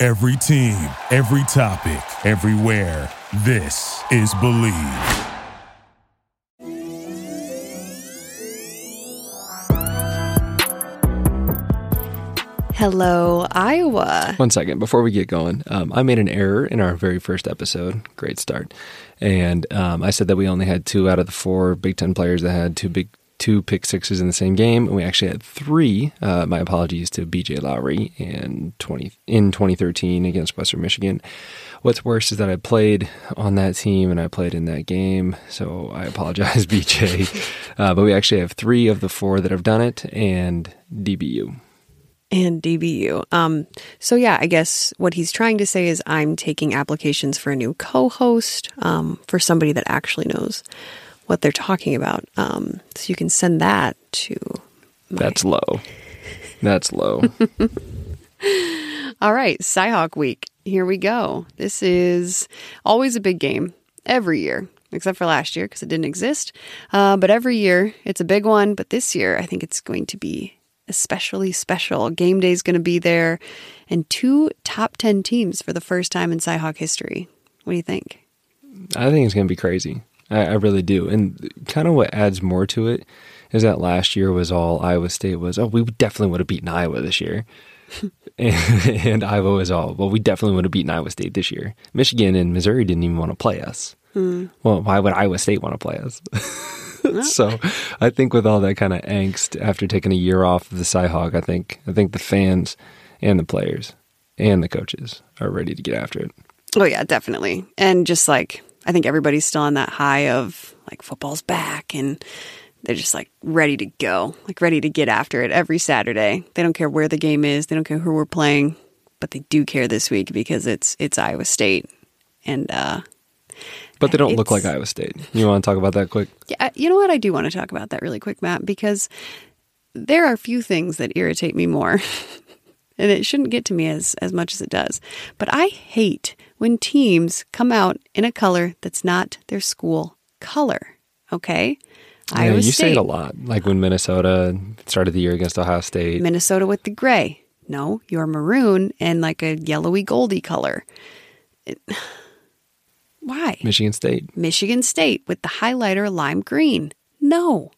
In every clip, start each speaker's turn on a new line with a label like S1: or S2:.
S1: Every team, every topic, everywhere. This is Bleav.
S2: Hello, Iowa.
S3: One second before we get going, um, I made an error in our very first episode. Great start, and um, I said that we only had two out of the four Big Ten players that had two big two pick sixes in the same game, and we actually had three. Uh, my apologies to BJ Lowery in twenty in 2013 against Western Michigan. What's worse is that I played on that team and I played in that game, so I apologize, BJ. Uh, but we actually have three of the four that have done it, and DBU
S2: and DBU. Um, so yeah, I guess what he's trying to say is I'm taking applications for a new co-host um, for somebody that actually knows what they're talking about. Um, so you can send that to. My...
S3: That's low. That's low.
S2: All right, Cyhawk Week. Here we go. This is always a big game every year, except for last year because it didn't exist. Uh, but every year it's a big one. But this year, I think it's going to be especially special. Game day is going to be there, and two top 10 teams for the first time in Cyhawk history. What do you think?
S3: I think it's going to be crazy. I, I really do. And kind of what adds more to it is that last year was all Iowa State was, oh, we definitely would have beaten Iowa this year. and, and, Iowa was all, well, we definitely would have beaten Iowa State this year. Michigan and Missouri didn't even want to play us. Hmm. Well, why would Iowa State want to play us? so I think with all that kind of angst after taking a year off of the Cyhawk, I think I think the fans and the players and the coaches are ready to get after it.
S2: Oh yeah, definitely. And just like I think everybody's still on that high of like football's back and they're just like ready to go, like ready to get after it every Saturday. They don't care where the game is, they don't care who we're playing, but they do care this week because it's it's Iowa State. And uh
S3: but they don't look like Iowa State. You want to talk about that quick?
S2: Yeah, you know what? I do want to talk about that really quick, Matt, because there are a few things that irritate me more. And it shouldn't get to me as, as much as it does. But I hate when teams come out in a color that's not their school color. Okay?
S3: Yeah, Iowa you State. say it a lot. Like when Minnesota started the year against Ohio State.
S2: Minnesota with the gray. No, you're maroon and like a yellowy goldy color. It, why?
S3: Michigan State.
S2: Michigan State with the highlighter lime green. No.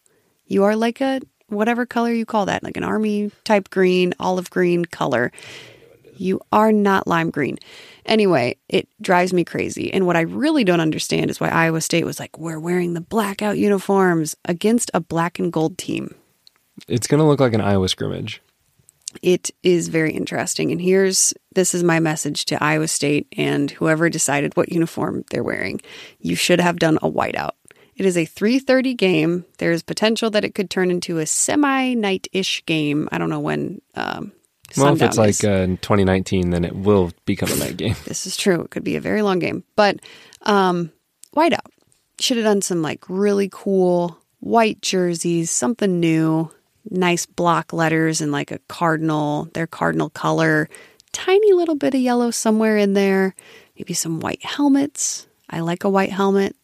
S2: You are like a whatever color you call that, like an army type green, olive green color. You are not lime green. Anyway, it drives me crazy. And what I really don't understand is why Iowa State was like, we're wearing the blackout uniforms against a black and gold team.
S3: It's going to look like an Iowa scrimmage
S2: it is very interesting. And here's this is my message to Iowa State and whoever decided what uniform they're wearing. You should have done a whiteout. It is a 3:30 game. There's potential that it could turn into a semi-night-ish game. I don't know when. Um,
S3: well, if it's like uh, 2019, then it will become a night game.
S2: this is true. It could be a very long game, but um, whiteout should have done some like really cool white jerseys, something new nice block letters and like a cardinal, their cardinal color, tiny little bit of yellow somewhere in there, maybe some white helmets. I like a white helmet.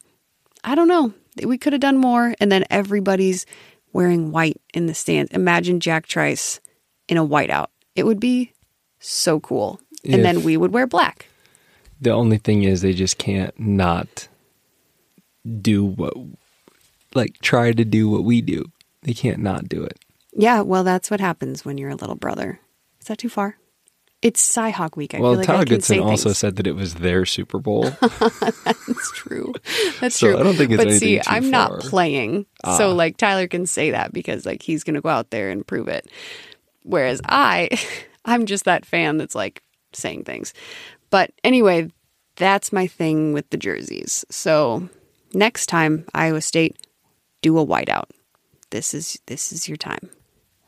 S2: I don't know. We could have done more. And then everybody's wearing white in the stands. Imagine Jack Trice in a whiteout. It would be so cool. And if then we would wear black.
S3: The only thing is, they just can't not do what, like, try to do what we do. They can't not do it.
S2: Yeah, well, that's what happens when you're a little brother. Is that too far? It's Cyhawk week. I
S3: well,
S2: feel like
S3: Goodson also
S2: things.
S3: said that it was their Super Bowl.
S2: That's true. That's
S3: so
S2: true.
S3: I don't think it's
S2: but see,
S3: I'm
S2: far. not playing, ah. so like Tyler can say that because like he's going to go out there and prove it. Whereas I, I'm just that fan that's like saying things. But anyway, that's my thing with the jerseys. So next time Iowa State, do a whiteout. This is this is your time.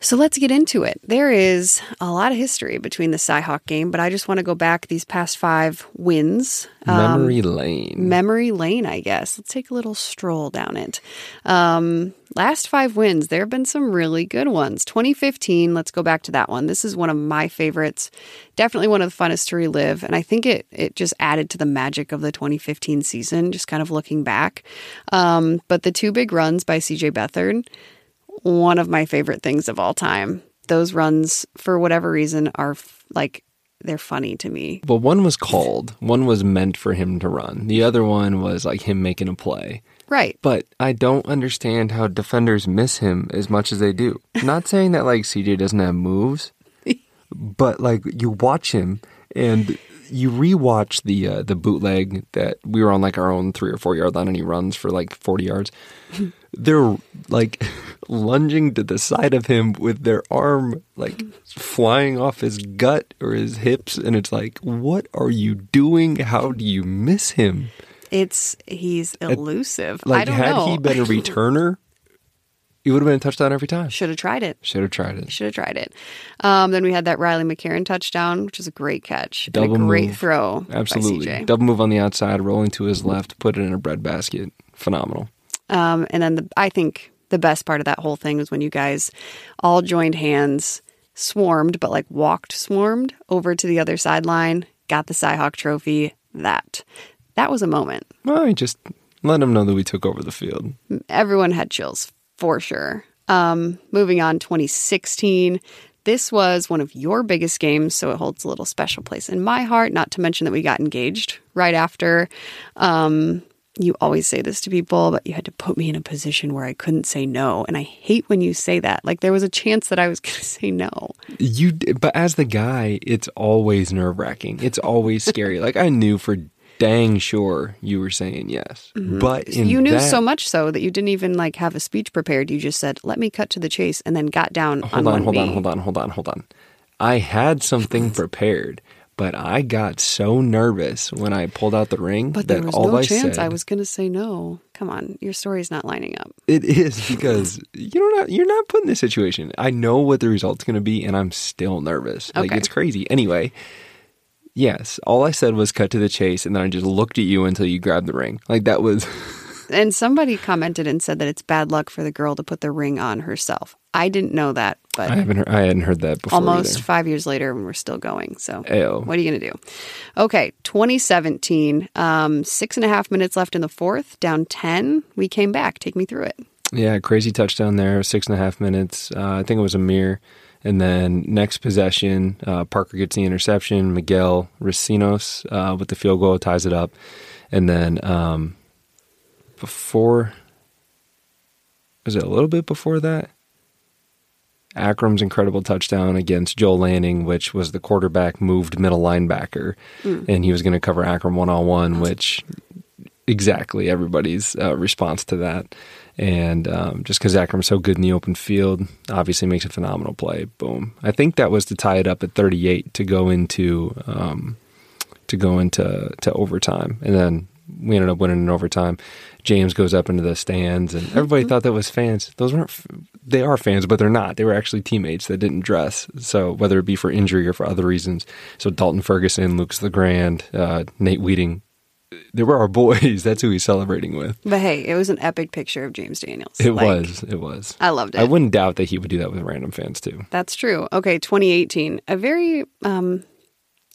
S2: So let's get into it. There is a lot of history between the Cyhawk game, but I just want to go back these past five wins. Um,
S3: Memory lane.
S2: memory lane, I guess. Let's take a little stroll down it. Um, last five wins, there have been some really good ones. 2015, let's go back to that one. This is one of my favorites. Definitely one of the funnest to relive. And I think it, it just added to the magic of the 2015 season, just kind of looking back. Um, but the two big runs by CJ Beathard, one of my favorite things of all time. Those runs, for whatever reason, are f- like, they're funny to me.
S3: well, one was called. One was meant for him to run. The other one was like him making a play.
S2: Right.
S3: But I don't understand how defenders miss him as much as they do. Not saying that like CJ doesn't have moves, but like you watch him and you rewatch the uh, the bootleg that we were on like our own three or four yard line and he runs for like forty yards. They're like lunging to the side of him with their arm like flying off his gut or his hips, and it's like, what are you doing? How do you miss him?
S2: It's he's elusive. I
S3: Like,
S2: don't
S3: had
S2: know.
S3: he been a returner, it would have been a touchdown every time.
S2: Should have tried it.
S3: Should have tried it.
S2: Should have tried it. Um, then we had that Riley McCarron touchdown, which is a great catch. and
S3: Double
S2: a great
S3: move.
S2: throw.
S3: Absolutely. Double move on the outside, rolling to his left, put it in a bread basket. Phenomenal.
S2: Um, and then the, I think the best part of that whole thing was when you guys all joined hands, swarmed, but like walked swarmed over to the other sideline, got the Cyhawk trophy. That. That was a moment.
S3: Well, I just let them know that we took over the field.
S2: everyone had chills for sure. Um, moving on, 2016. This was one of your biggest games, so it holds a little special place in my heart. Not to mention that we got engaged right after. Um, you always say this to people, but you had to put me in a position where I couldn't say no. And I hate when you say that. Like there was a chance that I was going to say no.
S3: You, but as the guy, it's always nerve wracking. It's always scary. like I knew for dang sure you were saying yes, but in
S2: Mm-hmm. you knew
S3: that-
S2: so much so that you didn't even like have a speech prepared. You just said, "Let me cut to the chase," and then got down
S3: Hold
S2: on,
S3: on, hold on, hold on, hold on, hold on. I had something prepared, but I got so nervous when I pulled out the ring
S2: But
S3: that
S2: there was
S3: all
S2: no
S3: I
S2: chance
S3: said
S2: I was going to say no. Come on, your story's not lining up.
S3: It is because you're not you're not put in this situation. I know what the result's going to be, and I'm still nervous. Like
S2: Okay.
S3: it's crazy. Anyway, yes, all I said was cut to the chase, and then I just looked at you until you grabbed the ring. Like that was
S2: And somebody commented and said that it's bad luck for the girl to put the ring on herself. I didn't know that, but
S3: I haven't heard, I hadn't heard that before.
S2: almost
S3: either.
S2: five years later, and we're still going. So,
S3: Ayo.
S2: what are you going to do? Okay, 2017, um, six and a half minutes left in the fourth, down 10. We came back. Take me through it.
S3: Yeah, crazy touchdown there. Six and a half minutes. Uh, I think it was a mirror. And then next possession, uh, Parker gets the interception. Miguel Recinos uh, with the field goal ties it up. And then um, before, was it a little bit before that? Akrum's incredible touchdown against Joel Lanning, which was the quarterback moved middle linebacker, and he was going to cover Akrum one on one, which exactly everybody's uh, response to that. And um, just because Akrum's so good in the open field, obviously makes a phenomenal play. Boom! I think that was to tie it up at 38 to go into um, to go into to overtime, and then we ended up winning in overtime. James goes up into the stands, and everybody thought that was fans. Those weren't. They are fans, but they're not. They were actually teammates that didn't dress. So whether it be for injury or for other reasons, so Dalton Ferguson, Lucas LeGrand, uh, Nate Wieting, they were our boys. That's who he's celebrating with.
S2: But hey, it was an epic picture of James Daniels.
S3: It
S2: Like,
S3: was. It was.
S2: I loved it.
S3: I wouldn't doubt that he would do that with random fans too.
S2: That's true. Okay, 2018, a very, um,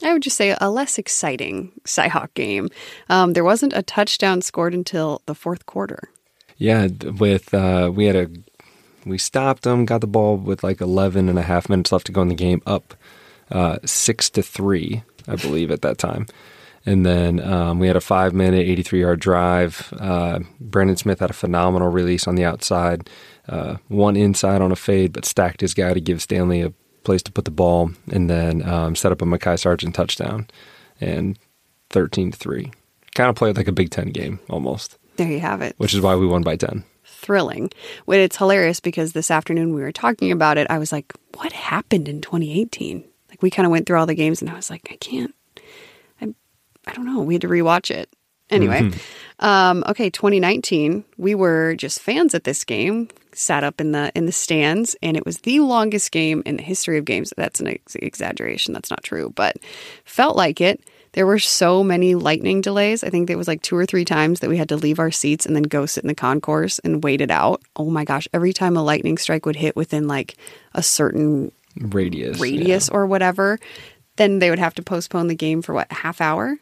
S2: I would just say a less exciting Cyhawk game. Um, there wasn't a touchdown scored until the fourth quarter.
S3: Yeah, with uh, we had a we stopped them, got the ball with like 11 and a half minutes left to go in the game, up uh, six to three, I believe, at that time. And then um, we had a five minute, 83 yard drive. Uh, Brandon Smith had a phenomenal release on the outside, uh, one inside on a fade, but stacked his guy to give Stanley a place to put the ball, and then um, set up a Mekhi Sargent touchdown, and 13 to three. Kind of played like a Big Ten game almost,
S2: There you have it.
S3: which is why we won by 10.
S2: thrilling. When it's hilarious because this afternoon we were talking about it, I was like, "What happened in 2018?" Like we kind of went through all the games, and I was like, "I can't. I, I don't know." We had to rewatch it, Anyway, um, okay, 2019, we were just fans at this game, sat up in the in the stands, and it was the longest game in the history of games. That's an ex- exaggeration. That's not true, but felt like it. There were so many lightning delays. I think there was like two or three times that we had to leave our seats and then go sit in the concourse and wait it out. Oh my gosh! Every time a lightning strike would hit within like a certain
S3: Radius.
S2: radius or whatever, then they would have to postpone the game for what half hour.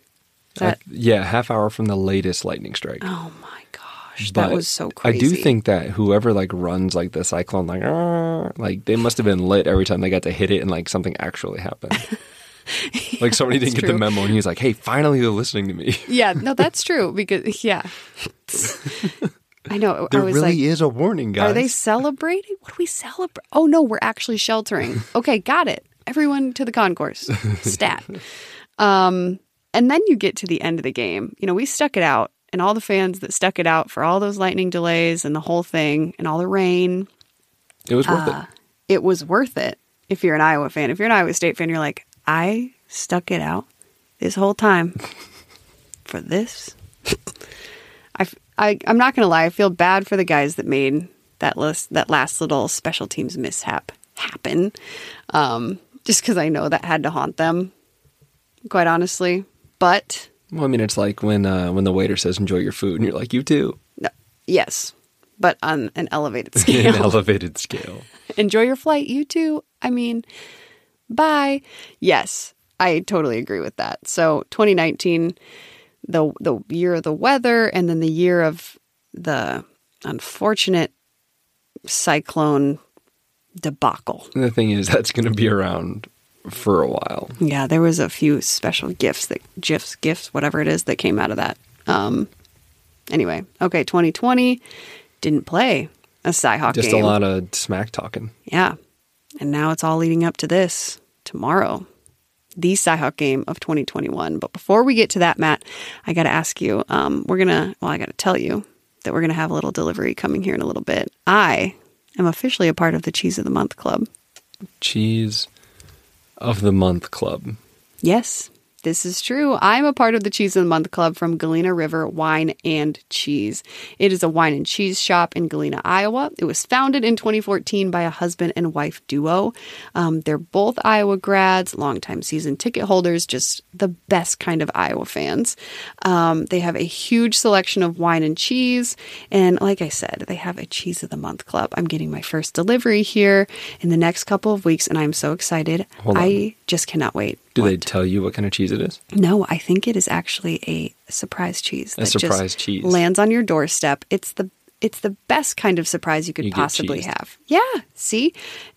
S3: Yeah.
S2: that
S3: I- yeah, half hour from the latest lightning strike.
S2: Oh my gosh,
S3: But
S2: that was so crazy.
S3: I do think that whoever like runs like the cyclone, like "Arr," like they must have been lit every time they got to hit it, and like something actually happened. like somebody didn't
S2: that's
S3: get the memo, and he's like, "Hey, finally they're listening to me."
S2: Yeah, no, that's true because yeah, I know.
S3: there
S2: I was
S3: really
S2: like,
S3: is a warning, guys.
S2: are they celebrating? What do we celebrate? Oh no, we're actually sheltering. Okay, got it. Everyone to the concourse. Stat. Um, and then you get to the end of the game. You know, we stuck it out, and all the fans that stuck it out for all those lightning delays and the whole thing and all the rain.
S3: it was worth
S2: uh, it was worth it if you're an Iowa fan. If you're an Iowa State fan, you're like, I stuck it out this whole time for this. I, I, I'm not going to lie. I feel bad for the guys that made that list, that last little special teams mishap happen. Um, just because I know that had to haunt them, quite honestly. But.
S3: Well, I mean, it's like when uh, when the waiter says, "Enjoy your food," and you're like, "You too."
S2: no, yes, but on an elevated scale.
S3: an elevated scale.
S2: enjoy your flight you too i mean bye yes i totally agree with that so 2019 the the year of the weather and then the year of the unfortunate cyclone debacle
S3: And the thing is, that's going to be around for a while.
S2: yeah there was a few special gifts that gifs gifts whatever it is that came out of that um anyway okay 2020 didn't play a Cyhawk
S3: Just
S2: game just
S3: a lot of smack talking.
S2: Yeah. And now it's all leading up to this tomorrow, the Cyhawk game of 2021. But before we get to that, Matt, I got to ask you um, we're to, well, I got to tell you that we're to have a little delivery coming here in a little bit. I am officially a part of the Cheese of the Month Club.
S3: Cheese of the Month Club.
S2: Yes, this is true. I'm a part of the Cheese of the Month Club from Galena River Wine and Cheese. It is a wine and cheese shop in Galena, Iowa. It was founded in 2014 by a husband and wife duo. Um, they're both Iowa grads, longtime season ticket holders, just the best kind of Iowa fans. Um, they have a huge selection of wine and cheese. And like I said, they have a Cheese of the Month Club. I'm getting my first delivery here in the next couple of weeks, and I'm so excited. I just cannot wait.
S3: Do they tell you what kind of cheese it is?
S2: No, I think it is actually a surprise cheese.
S3: A
S2: that just
S3: surprise cheese.
S2: lands on your doorstep. It's the it's the best kind of surprise you could
S3: You
S2: possibly have. Yeah, see,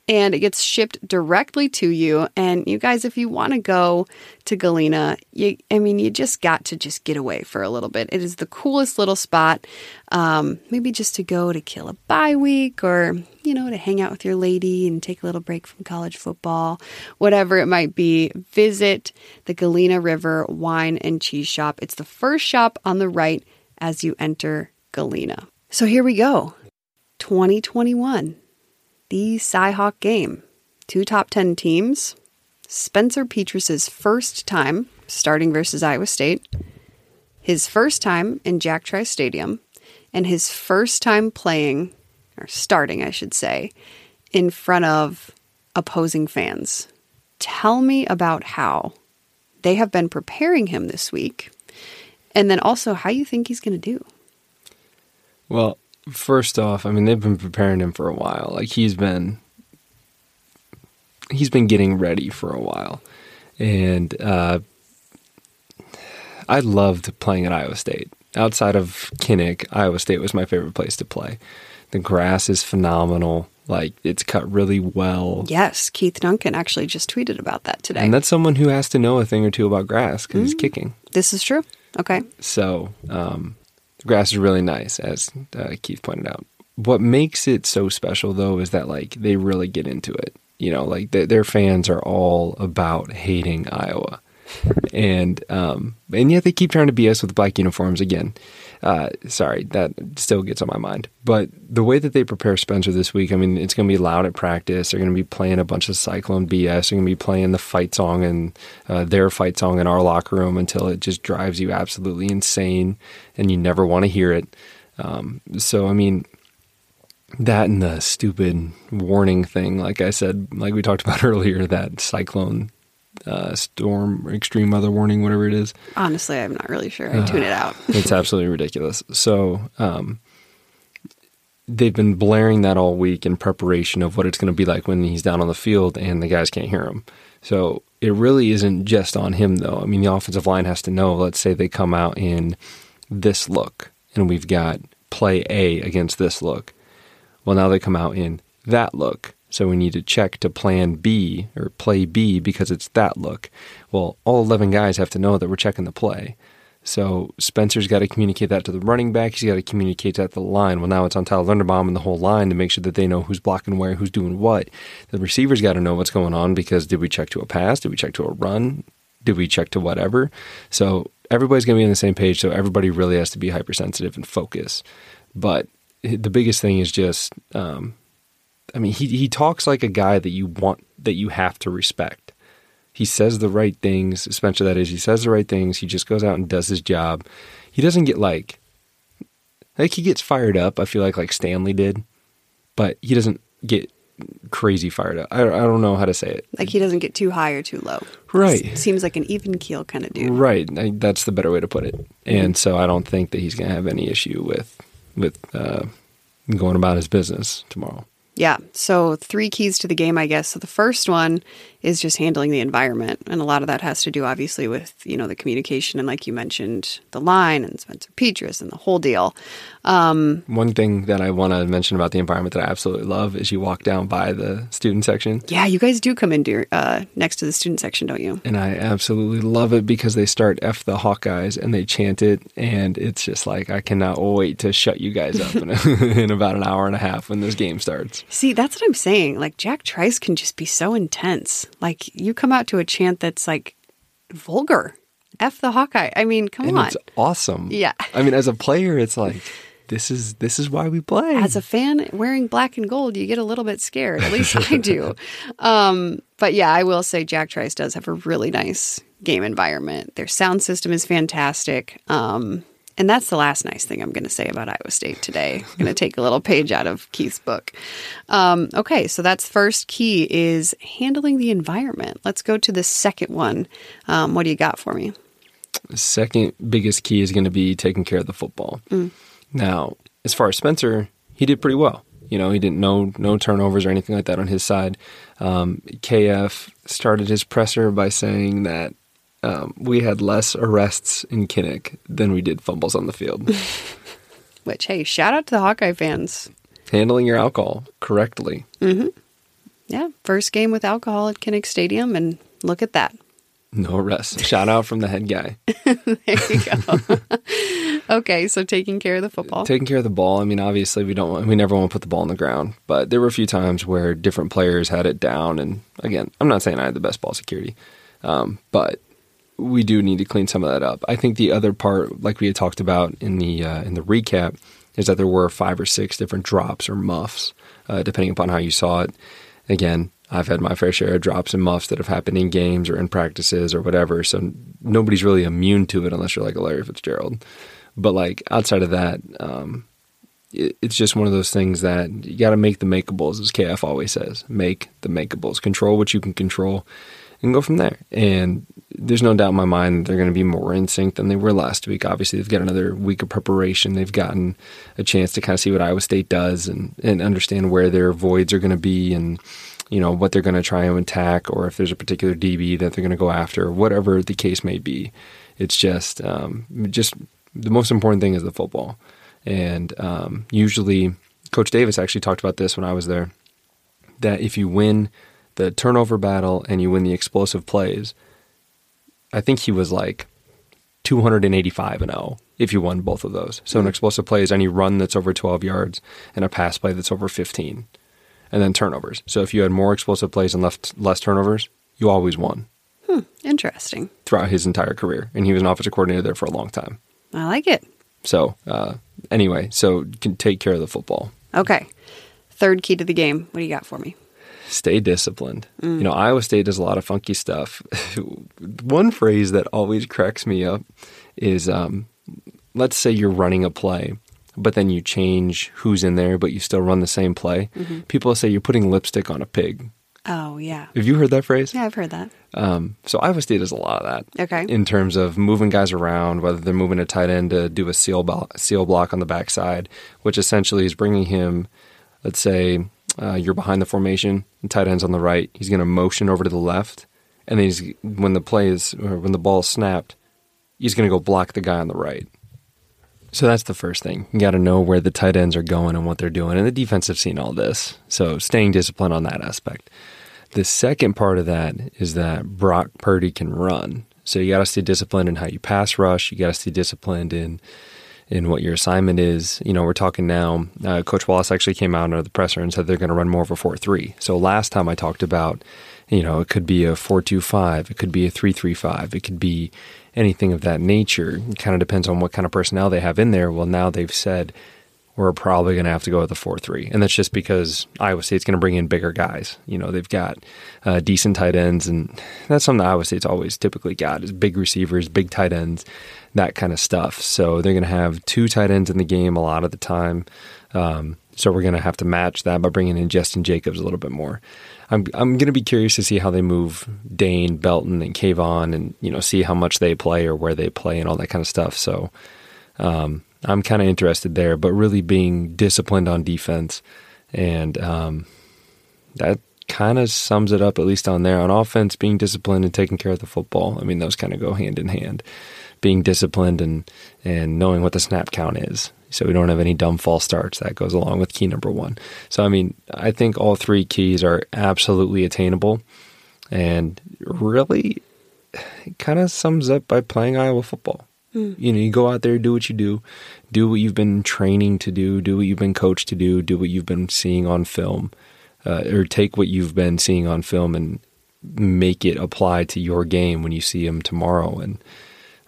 S2: and it gets shipped directly to you. And you guys, if you want to go to Galena, you I mean, you just got to just get away for a little bit. It is the coolest little spot. Um, maybe just to go to kill a bye week or you know to hang out with your lady and take a little break from college football, whatever it might be. Visit the Galena River Wine and Cheese Shop. It's the first shop on the right as you enter Galena. So here we go. 2021, the Cyhawk game. Two top 10 teams. Spencer Petras's first time starting versus Iowa State, his first time in Jack Trice Stadium, and his first time playing, or starting, I should say, in front of opposing fans. Tell me about how they have been preparing him this week, and then also how you think he's going to do.
S3: Well, first off, I mean they've been preparing him for a while. Like he's been he's been getting ready for a while. And uh I loved playing at Iowa State. Outside of Kinnick, Iowa State was my favorite place to play. The grass is phenomenal. Like it's cut really well.
S2: Yes, Keith Duncan actually just tweeted about that today.
S3: And that's someone who has to know a thing or two about grass because he's kicking.
S2: this is true. Okay.
S3: So um, grass is really nice, as uh, Keith pointed out. What makes it so special, though, is that like they really get into it. You know, like th- their fans are all about hating Iowa, and um, and yet they keep trying to BS with black uniforms again. Uh, sorry, that still gets on my mind. But the way that they prepare Spencer this week, I mean, it's going to be loud at practice. They're going to be playing a bunch of Cyclone BS. They're going to be playing the fight song and uh, their fight song in our locker room until it just drives you absolutely insane and you never want to hear it. Um, so, I mean, that and the stupid warning thing, like I said, like we talked about earlier, that cyclone uh, storm, extreme weather warning, whatever it is.
S2: Honestly, I'm not really sure. I tune it out.
S3: it's absolutely ridiculous. So, um, they've been blaring that all week in preparation of what it's going to be like when he's down on the field and the guys can't hear him. So it really isn't just on him, though. I mean, the offensive line has to know. Let's say they come out in this look, and we've got play A against this look. Well, now they come out in that look. So we need to check to plan B or play B because it's that look. Well, all 11 guys have to know that we're checking the play. So Spencer's got to communicate that to the running back. He's got to communicate that to the line. Well, now it's on Tyler Linderbaum and the whole line to make sure that they know who's blocking where, who's doing what. The receivers got to know what's going on because did we check to a pass? Did we check to a run? Did we check to whatever? So everybody's going to be on the same page. So everybody really has to be hypersensitive and focus. But the biggest thing is just um, I mean, he he talks like a guy that you want that you have to respect. He says the right things, especially that is. He says the right things. He just goes out and does his job. He doesn't get like like he gets fired up. I feel like like Stanley did, but he doesn't get crazy fired up. I, I don't know how to say it.
S2: Like he doesn't get too high or too low.
S3: Right.
S2: S- seems like an even keel kind of dude.
S3: Right. I, that's the better way to put it. And so I don't think that he's going to have any issue with with uh, going about his business tomorrow.
S2: Yeah. So, three keys to the game, I guess. So, the first one is just handling the environment. And a lot of that has to do, obviously, with, you know, the communication and, like you mentioned, the line and Spencer Petras and the whole deal.
S3: Um, One thing that I want to mention about the environment that I absolutely love is you walk down by the student section.
S2: Yeah, you guys do come in dear, uh, next to the student section, don't you?
S3: And I absolutely love it because they start F the Hawkeyes and they chant it. And it's just like, I cannot wait to shut you guys up in, a, in about an hour and a half when this game starts.
S2: See, that's what I'm saying. Like, Jack Trice can just be so intense. Like you come out to a chant that's like vulgar. F the Hawkeye. I mean, come
S3: and
S2: on.
S3: It's awesome.
S2: Yeah.
S3: I mean, as a player, it's like this is this is why we play.
S2: As a fan wearing black and gold, you get a little bit scared. At least I do. Um, but yeah, I will say Jack Trice does have a really nice game environment. Their sound system is fantastic. Um, and that's the last nice thing I'm going to say about Iowa State today. I'm going to take a little page out of Keith's book. Um, okay, so that's first key is handling the environment. Let's go to the second one. Um, what do you got for me?
S3: The second biggest key is going to be taking care of the football. Mm. Now, as far as Spencer, he did pretty well. You know, he didn't no no turnovers or anything like that on his side. Um, KF started his presser by saying that um, we had less arrests in Kinnick than we did fumbles on the field.
S2: Which, hey, shout out to the Hawkeye fans.
S3: Handling your alcohol correctly.
S2: Mm-hmm. Yeah, first game with alcohol at Kinnick Stadium, and look at that.
S3: No arrests. Shout out from the head guy.
S2: there you go. okay, so taking care of the football.
S3: Taking care of the ball. I mean, obviously we don't want, we never want to put the ball on the ground, but there were a few times where different players had it down and again, I'm not saying I had the best ball security. Um, but we do need to clean some of that up. I think the other part, like we had talked about in the uh, in the recap, is that there were five or six different drops or muffs, uh, depending upon how you saw it. Again, I've had my fair share of drops and muffs that have happened in games or in practices or whatever. So nobody's really immune to it unless you're like a Larry Fitzgerald. But like outside of that, um, it, it's just one of those things that you got to make the makeables, as KF always says. Make the makeables. Control what you can control, and go from there. And there's no doubt in my mind that they're going to be more in sync than they were last week. Obviously, they've got another week of preparation. They've gotten a chance to kind of see what Iowa State does and, and understand where their voids are going to be and you know what they're going to try and attack, or if there's a particular DB that they're going to go after, whatever the case may be. It's just um, just the most important thing is the football, and um, usually Coach Davis actually talked about this when I was there. That if you win the turnover battle and you win the explosive plays, I think he was like 285 and 0 if you won both of those. So an explosive play is any run that's over 12 yards and a pass play that's over 15. And then turnovers. So if you had more explosive plays and left less turnovers, you always won.
S2: Hmm, Interesting.
S3: throughout his entire career, and he was an offensive coordinator there for a long time.
S2: I like it.
S3: So uh, anyway, so can take care of the football.
S2: Okay. Third key to the game. What do you got for me?
S3: Stay disciplined. You know, Iowa State does a lot of funky stuff. One phrase that always cracks me up is, um, let's say you're running a play, but then you change who's in there, but you still run the same play. People say you're putting lipstick on a pig.
S2: Oh, yeah.
S3: Have you heard that phrase?
S2: Yeah, I've heard that.
S3: Um, so Iowa State does a lot of that.
S2: Okay.
S3: In terms of moving guys around, whether they're moving a tight end to do a seal blo- seal block on the backside, which essentially is bringing him, let's say, uh, you're behind the formation, and tight end's on the right. He's going to motion over to the left, and then he's when the play is or when the ball is snapped, he's going to go block the guy on the right. So that's the first thing. You got to know where the tight ends are going and what they're doing, and the defense have seen all this. So staying disciplined on that aspect. The second part of that is that Brock Purdy can run. So you got to stay disciplined in how you pass rush. You got to stay disciplined in in what your assignment is. You know, we're talking now. Uh, Coach Wallace actually came out under the presser and said they're going to run more of a four three. So last time I talked about, you know, it could be a four two five, it could be a three three five, it could be anything of that nature. It kind of depends on what kind of personnel they have in there. Well, now they've said we're probably going to have to go with a 4 3. And that's just because Iowa State's going to bring in bigger guys. You know, they've got uh, decent tight ends, and that's something that Iowa State's always typically got is big receivers, big tight ends, that kind of stuff. So they're going to have two tight ends in the game a lot of the time. Um, so we're going to have to match that by bringing in Justin Jacobs a little bit more. I'm I'm going to be curious to see how they move Dane, Belton, and Kaevon, and you know see how much they play or where they play and all that kind of stuff. So um, I'm kind of interested there, but really being disciplined on defense, and um, that kind of sums it up at least on there. On offense, being disciplined and taking care of the football. I mean, those kind of go hand in hand. Being disciplined and and knowing what the snap count is, so we don't have any dumb false starts. That goes along with key number one. So I mean, I think all three keys are absolutely attainable, and really, it kind of sums up by playing Iowa football. You know, you go out there, do what you do, do what you've been training to do, do what you've been coached to do, do what you've been seeing on film, uh, or take what you've been seeing on film and make it apply to your game when you see them tomorrow. And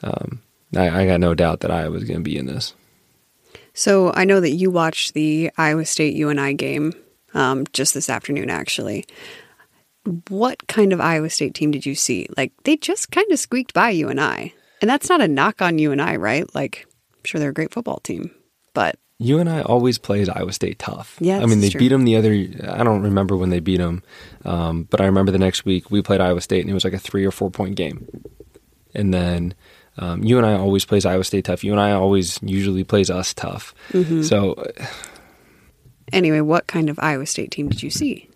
S3: um, I, I got no doubt that I was going to be in this.
S2: So I know that you watched the Iowa State UNI game um, just this afternoon, actually. What kind of Iowa State team did you see? Like, they just kind of squeaked by UNI. And that's not a knock on UNI, right? Like, I'm sure they're a great football team, but
S3: You and I always plays Iowa State tough.
S2: Yeah,
S3: I mean they
S2: is
S3: beat them the other. I don't remember when they beat them, um, but I remember the next week we played Iowa State and it was like a three or four point game. And then um, UNI always plays Iowa State tough. UNI always usually plays us tough.
S2: Mm-hmm.
S3: So
S2: anyway, what kind of Iowa State team did you see?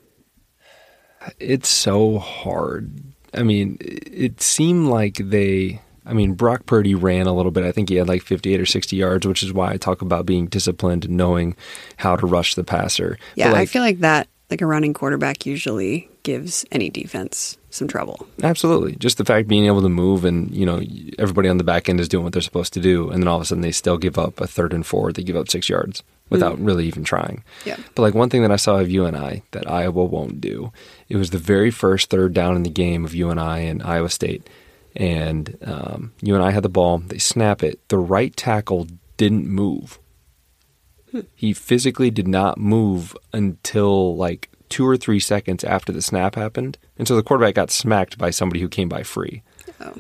S3: it's so hard. I mean, it seemed like they. I mean, Brock Purdy ran a little bit. I think he had like 58 or 60 yards, which is why I talk about being disciplined and knowing how to rush the passer.
S2: Yeah, I feel like that, like a running quarterback usually gives any defense some trouble.
S3: Absolutely. Just the fact being able to move and, you know, everybody on the back end is doing what they're supposed to do. And then all of a sudden they still give up a third and four. They give up six yards without mm. really even trying.
S2: Yeah.
S3: But like one thing that I saw of UNI that Iowa won't do, it was the very first third down in the game of UNI and Iowa State. And um, I had the ball. They snap it. The right tackle didn't move. He physically did not move until like two or three seconds after the snap happened. And so the quarterback got smacked by somebody who came by free.
S2: Oh.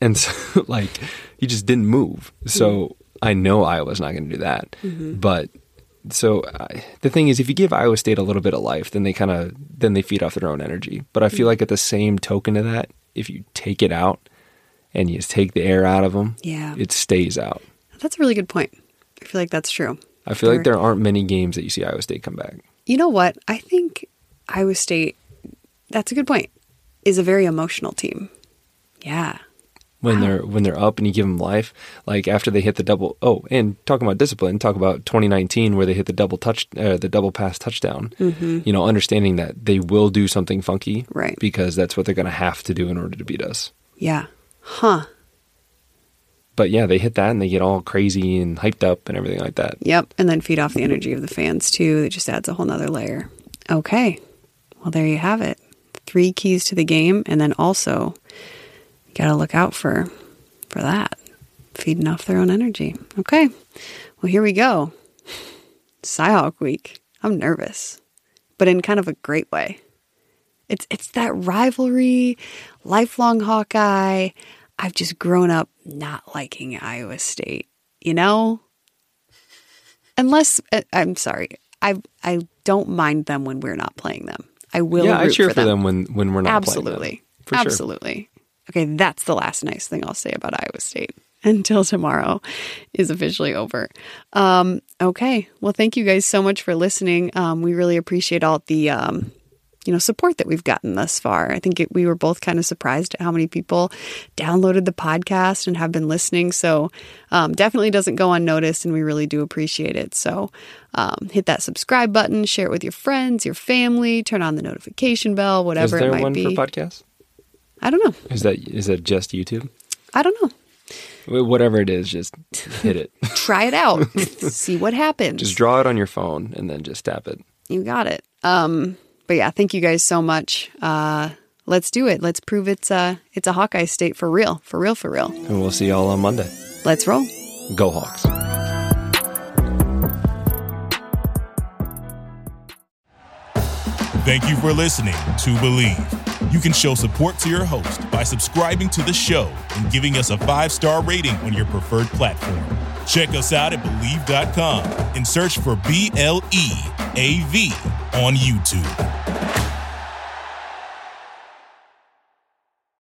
S3: And so, like, he just didn't move. So hmm. I know Iowa's not going to do that. Mm-hmm. But so I, the thing is, if you give Iowa State a little bit of life, then they kind of then they feed off their own energy. But I feel hmm. like at the same token of that, if you take it out and you just take the air out of them,
S2: Yeah.
S3: it stays out.
S2: That's a really good point. I feel like that's true.
S3: I feel like there aren't many games that you see Iowa State come back.
S2: You know what? I think Iowa State, that's a good point, is a very emotional team. Yeah.
S3: when they're when they're up and you give them life. Like after they hit the double. Oh, and talking about discipline, talk about 2019 where they hit the double touch, uh, the double pass touchdown. You know, understanding that they will do something funky,
S2: Right.
S3: Because that's what they're going to have to do in order to beat us.
S2: Yeah. Huh.
S3: But yeah, they hit that and they get all crazy and hyped up and everything like that.
S2: Yep. And then feed off the energy of the fans too. It just adds a whole nother layer. Okay. Well, there you have it. Three keys to the game. And then also got to look out for for that, feeding off their own energy. Okay, well here we go. Cyhawk week. I'm nervous, but in kind of a great way. It's it's that rivalry, lifelong Hawkeye. I've just grown up not liking Iowa State, you know? Unless uh, I'm sorry. I I don't mind them when we're not playing them. I will
S3: yeah, I cheer
S2: for
S3: for
S2: them.
S3: them when when we're not playing them.
S2: Absolutely.
S3: For sure.
S2: Absolutely. Okay, that's the last nice thing I'll say about Iowa State until tomorrow is officially over. Um, okay. Well, thank you guys so much for listening. Um, we really appreciate all the um, you know support that we've gotten thus far. I think it, we were both kind of surprised at how many people downloaded the podcast and have been listening. So um, definitely doesn't go unnoticed, and we really do appreciate it. So um, hit that subscribe button, share it with your friends, your family, turn on the notification bell, whatever it might
S3: one
S2: be.
S3: for podcasts?
S2: I don't know.
S3: Is that is that just YouTube?
S2: I don't know.
S3: Whatever it is, just hit it.
S2: Try it out. See what happens.
S3: just draw it on your phone and then just tap it.
S2: You got it. Um, but yeah, thank you guys so much. Uh, let's do it. Let's prove it's a it's a Hawkeye state for real, for real, for real.
S3: And we'll see y'all on Monday.
S2: Let's roll.
S3: Go Hawks.
S1: Thank you for listening to Bleav. You can show support to your host by subscribing to the show and giving us a five star rating on your preferred platform. Check us out at Bleav.com and search for B L E A V on YouTube.